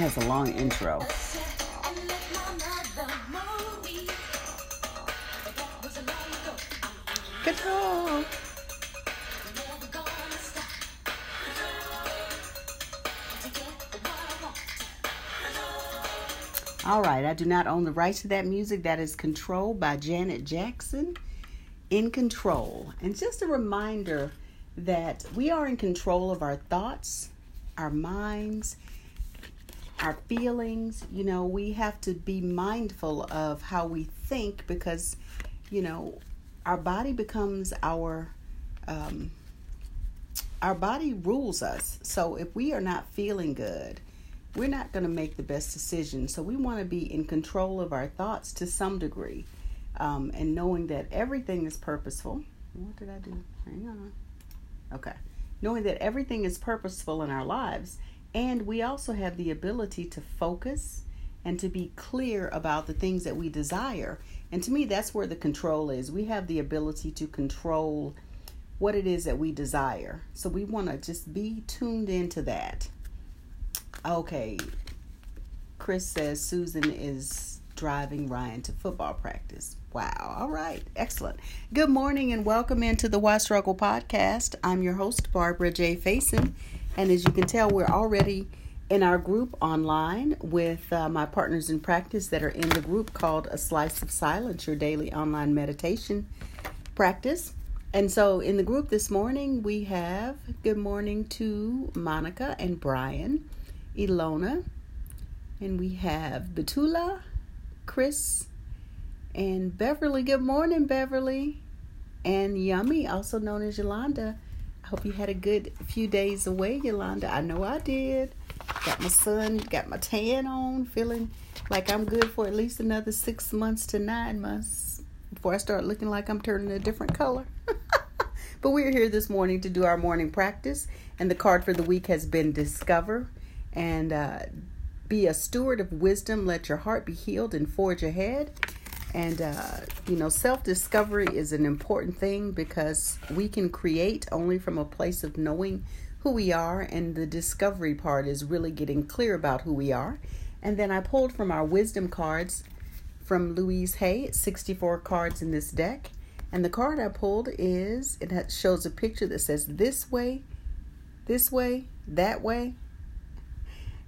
has a long intro. Control. All right, I do not own the rights to that music. That is controlled by Janet Jackson. In control. And just a reminder that we are in control of our thoughts, our minds, our feelings. You know, we have to be mindful of how we think because, you know, our body becomes our um, our body rules us. So if we are not feeling good, we're not going to make the best decision. So we want to be in control of our thoughts to some degree, um, and knowing that everything is purposeful. What did I do? Hang on. Okay. Knowing that everything is purposeful in our lives, and we also have the ability to focus and to be clear about the things that we desire. And to me, that's where the control is. We have the ability to control what it is that we desire. So we want to just be tuned into that. Okay. Chris says Susan is driving Ryan to football practice. Wow. All right. Excellent. Good morning and welcome into the Why Struggle podcast. I'm your host, Barbara J. Faison. And as you can tell, we're already in our group online with uh, my partners in practice that are in the group called A Slice of Silence, your daily online meditation practice. And so in the group this morning, we have good morning to Monica and Brian, Ilona, and we have Betula, Chris, and Beverly, good morning, Beverly. And Yummy, also known as Yolanda. Hope you had a good few days away, Yolanda. I know I did. Got my sun, got my tan on, feeling like I'm good for at least another six months to nine months before I start looking like I'm turning a different color. but we're here this morning to do our morning practice, and the card for the week has been Discover. And uh, be a steward of wisdom, let your heart be healed, and forge ahead. And, uh, you know, self discovery is an important thing because we can create only from a place of knowing who we are. And the discovery part is really getting clear about who we are. And then I pulled from our wisdom cards from Louise Hay. 64 cards in this deck. And the card I pulled is it shows a picture that says this way, this way, that way.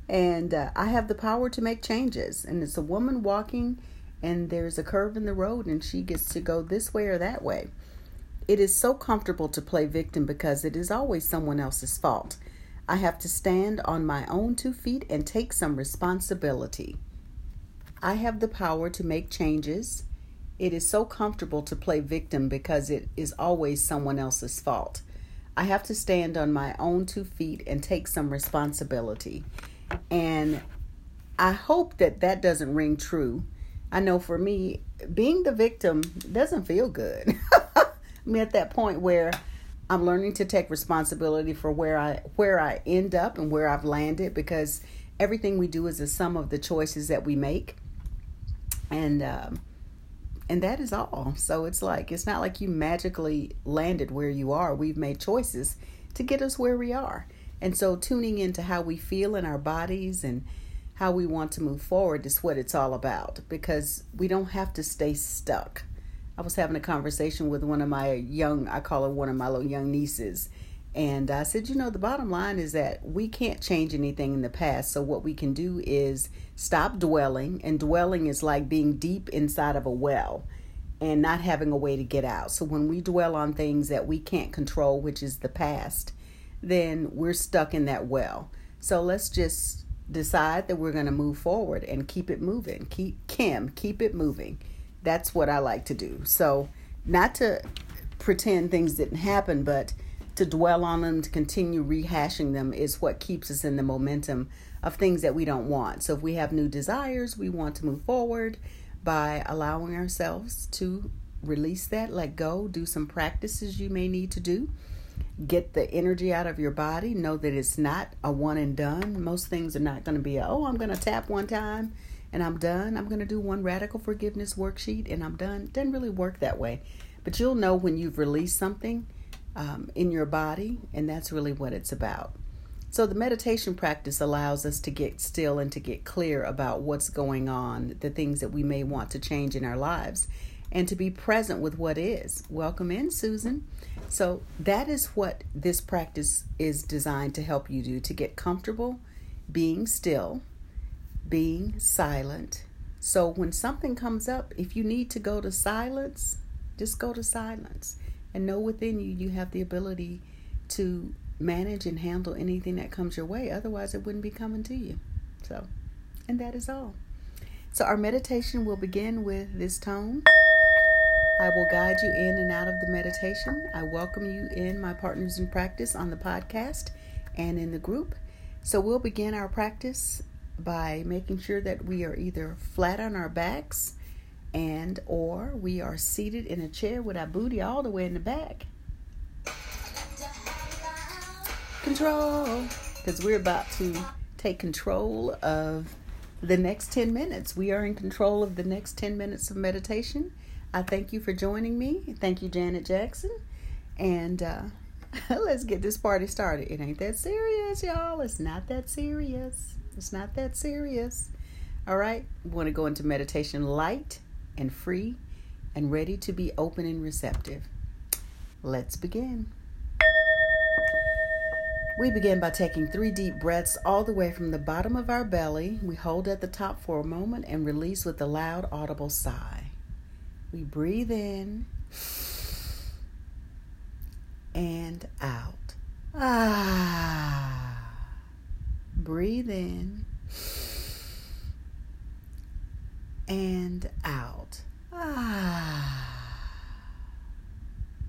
And uh, I have the power to make changes. And it's a woman walking and there's a curve in the road and she gets to go this way or that way. It is so comfortable to play victim because it is always someone else's fault. I have to stand on my own two feet and take some responsibility. I have the power to make changes. It is so comfortable to play victim because it is always someone else's fault. I have to stand on my own two feet and take some responsibility. And I hope that that doesn't ring true I know for me, being the victim doesn't feel good. I mean, at that point where I'm learning to take responsibility for where I where I end up and where I've landed because everything we do is a sum of the choices that we make, and um, and that is all. So it's like it's not like you magically landed where you are. We've made choices to get us where we are, and so tuning into how we feel in our bodies and how we want to move forward is what it's all about because we don't have to stay stuck. I was having a conversation with one of my young, I call her one of my little young nieces. And I said, you know, the bottom line is that we can't change anything in the past. So, what we can do is stop dwelling. And dwelling is like being deep inside of a well and not having a way to get out. So, when we dwell on things that we can't control, which is the past, then we're stuck in that well. So, let's just decide that we're going to move forward and keep it moving. Keep Kim, keep it moving. That's what I like to do. So, not to pretend things didn't happen, but to dwell on them, to continue rehashing them is what keeps us in the momentum of things that we don't want. So, if we have new desires, we want to move forward by allowing ourselves to release that, let go, do some practices you may need to do get the energy out of your body. Know that it's not a one and done. Most things are not going to be, a, oh, I'm going to tap one time and I'm done. I'm going to do one radical forgiveness worksheet and I'm done. It doesn't really work that way. But you'll know when you've released something um, in your body, and that's really what it's about. So, the meditation practice allows us to get still and to get clear about what's going on, the things that we may want to change in our lives, and to be present with what is. Welcome in, Susan. So, that is what this practice is designed to help you do to get comfortable being still, being silent. So, when something comes up, if you need to go to silence, just go to silence and know within you you have the ability to manage and handle anything that comes your way. Otherwise, it wouldn't be coming to you. So, and that is all. So, our meditation will begin with this tone. I will guide you in and out of the meditation. I welcome you in my partners in practice on the podcast and in the group. So, we'll begin our practice by making sure that we are either flat on our backs and or we are seated in a chair with our booty all the way in the back control because we're about to take control of the next 10 minutes. We are in control of the next 10 minutes of meditation. I thank you for joining me. Thank you, Janet Jackson. And uh, let's get this party started. It ain't that serious, y'all. It's not that serious. It's not that serious. All right, we want to go into meditation light and free and ready to be open and receptive. Let's begin. We begin by taking three deep breaths all the way from the bottom of our belly. We hold at the top for a moment and release with a loud, audible sigh. We breathe in and out. Ah. Breathe in and out. Ah.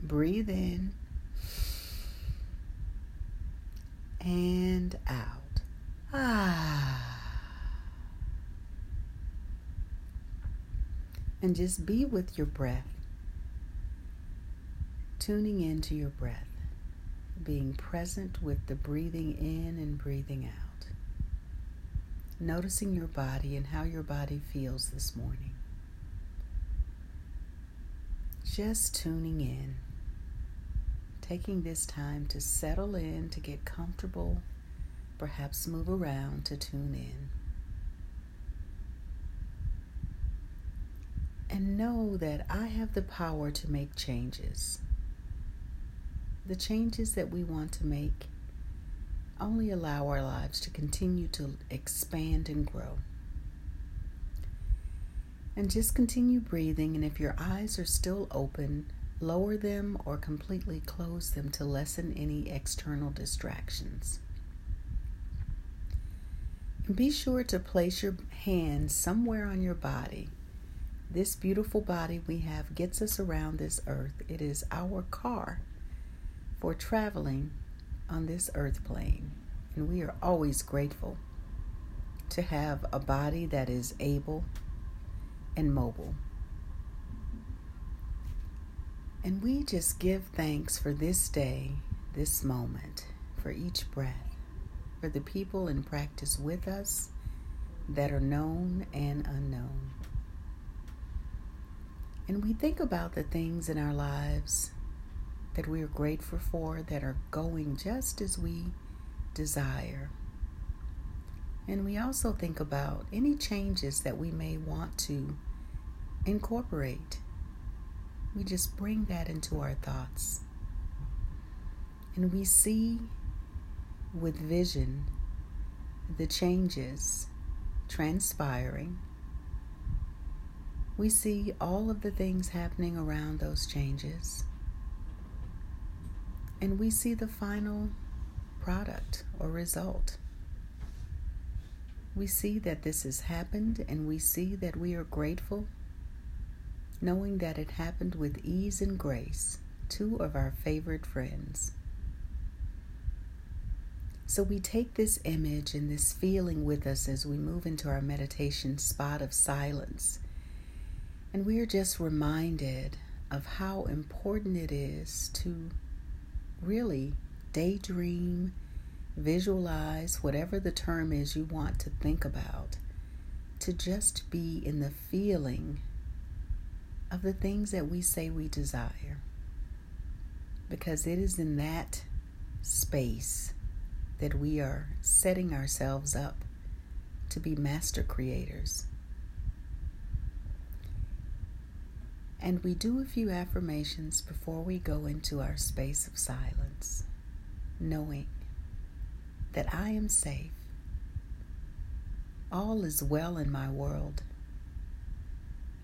Breathe in and out. Ah. And just be with your breath, tuning into your breath, being present with the breathing in and breathing out, noticing your body and how your body feels this morning. Just tuning in taking this time to settle in, to get comfortable, perhaps move around to tune in. And know that I have the power to make changes. The changes that we want to make only allow our lives to continue to expand and grow. And just continue breathing, and if your eyes are still open, lower them or completely close them to lessen any external distractions. And be sure to place your hands somewhere on your body. This beautiful body we have gets us around this earth. It is our car for traveling on this earth plane. And we are always grateful to have a body that is able and mobile. And we just give thanks for this day, this moment, for each breath, for the people in practice with us that are known and unknown. And we think about the things in our lives that we are grateful for that are going just as we desire. And we also think about any changes that we may want to incorporate we just bring that into our thoughts. And we see with vision the changes transpiring. We see all of the things happening around those changes. And we see the final product or result. We see that this has happened and we see that we are grateful knowing that it happened with ease and grace, two of our favorite friends. So we take this image and this feeling with us as we move into our meditation spot of silence. And we are just reminded of how important it is to really daydream, visualize, whatever the term is you want to think about, to just be in the feeling of the things that we say we desire. Because it is in that space that we are setting ourselves up to be master creators. And we do a few affirmations before we go into our space of silence, knowing that I am safe. All is well in my world.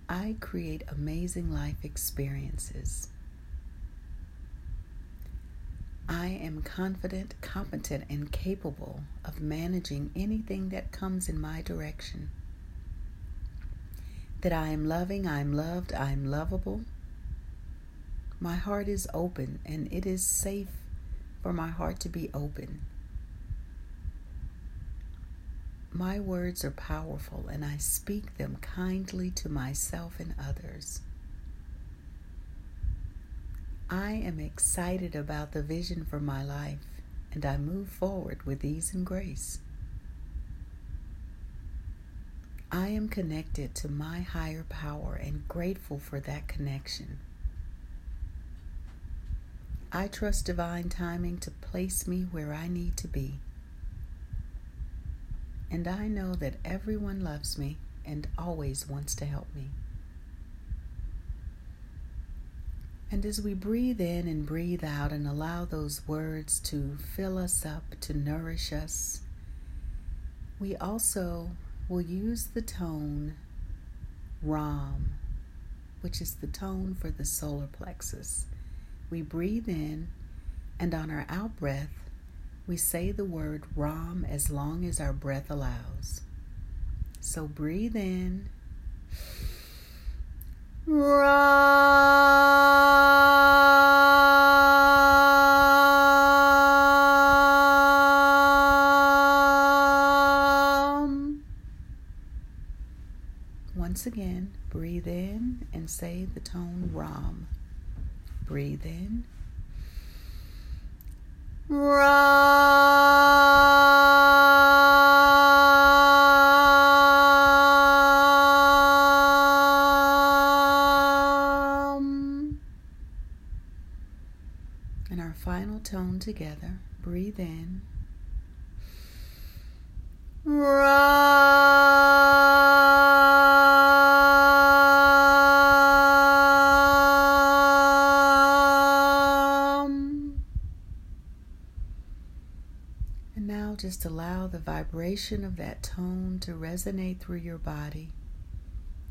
I create amazing life experiences. I am confident, competent, and capable of managing anything that comes in my direction that I am loving, I am loved, I am lovable. My heart is open and it is safe for my heart to be open. My words are powerful and I speak them kindly to myself and others. I am excited about the vision for my life and I move forward with ease and grace. I am connected to my higher power and grateful for that connection. I trust divine timing to place me where I need to be. And I know that everyone loves me and always wants to help me. And as we breathe in and breathe out and allow those words to fill us up, to nourish us, we also we'll use the tone Ram, which is the tone for the solar plexus. We breathe in, and on our out breath, we say the word Ram as long as our breath allows. So breathe in. Ram. Once again, breathe in and say the tone Ram. Breathe in. Ram. And our final tone together. Breathe in. just vibration of that tone to resonate through your body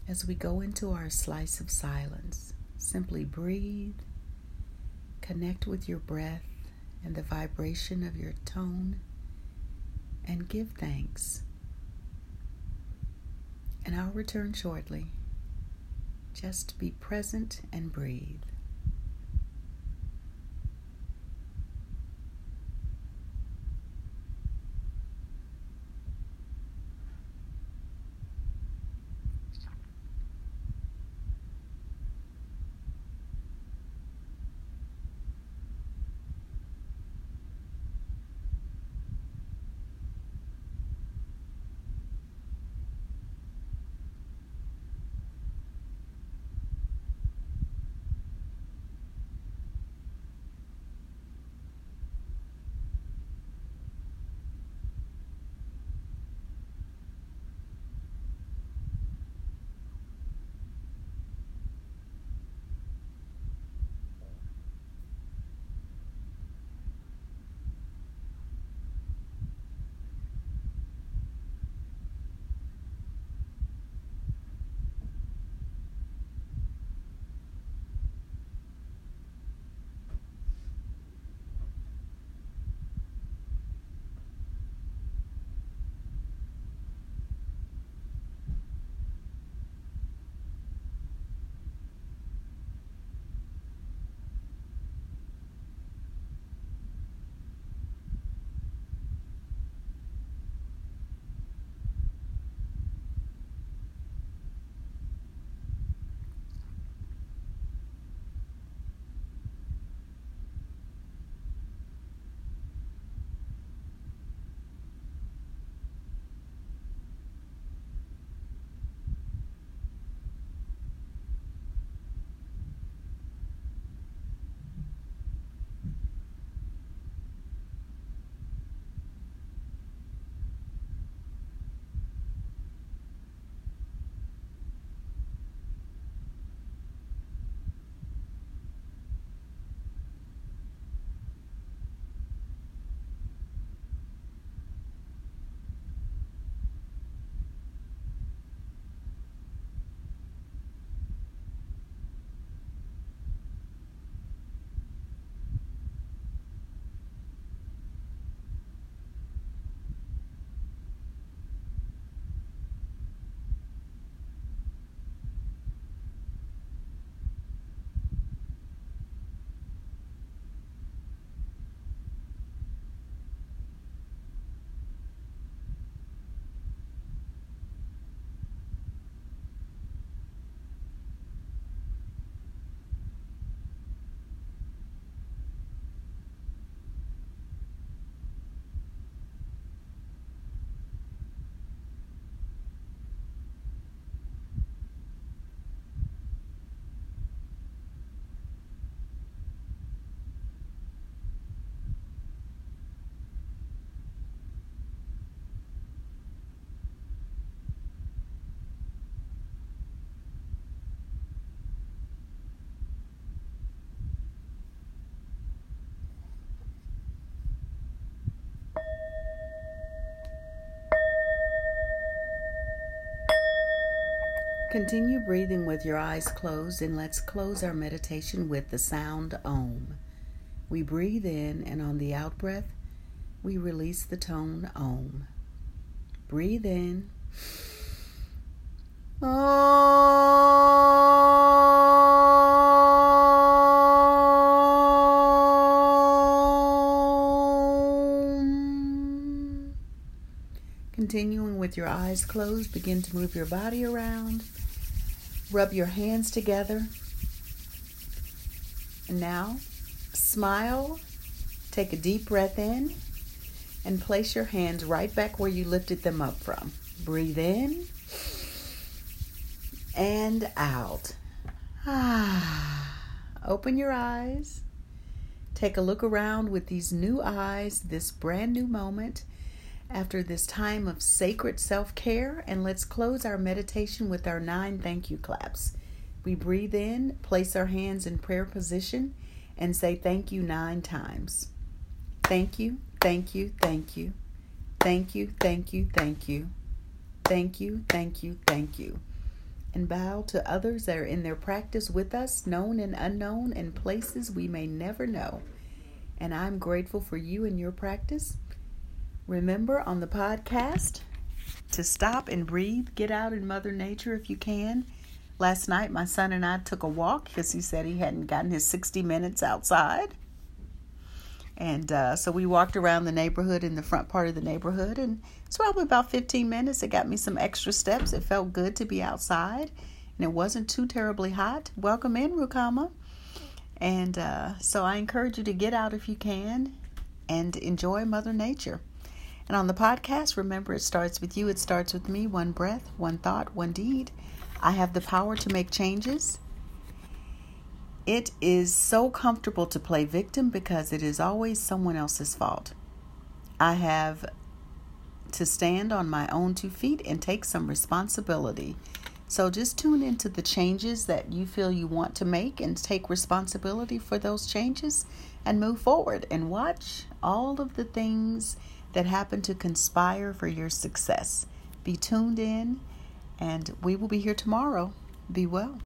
as we go into our slice of silence. Simply breathe, connect with your breath and the vibration of your tone, and give thanks. And I'll return shortly. Just be present and breathe. Continue breathing with your eyes closed, and let's close our meditation with the sound Om. We breathe in, and on the out breath, we release the tone Om. Breathe in. Om. Continuing with your eyes closed, begin to move your body around. Rub your hands together. And now, smile. Take a deep breath in and place your hands right back where you lifted them up from. Breathe in and out. Ah. Open your eyes. Take a look around with these new eyes, this brand new moment after this time of sacred self care, and let's close our meditation with our nine thank you claps. We breathe in, place our hands in prayer position, and say thank you nine times. Thank you, thank you, thank you. Thank you, thank you, thank you. Thank you, thank you, thank you. And bow to others that are in their practice with us, known and unknown, in places we may never know. And I'm grateful for you and your practice. Remember on the podcast to stop and breathe, get out in Mother Nature if you can. Last night, my son and I took a walk because he said he hadn't gotten his 60 minutes outside. And uh, so we walked around the neighborhood in the front part of the neighborhood, and it's probably about 15 minutes. It got me some extra steps. It felt good to be outside, and it wasn't too terribly hot. Welcome in, Rukama. And uh, so I encourage you to get out if you can and enjoy Mother Nature. And on the podcast, remember it starts with you, it starts with me one breath, one thought, one deed. I have the power to make changes. It is so comfortable to play victim because it is always someone else's fault. I have to stand on my own two feet and take some responsibility. So just tune into the changes that you feel you want to make and take responsibility for those changes and move forward and watch all of the things that happen to conspire for your success. Be tuned in, and we will be here tomorrow. Be well.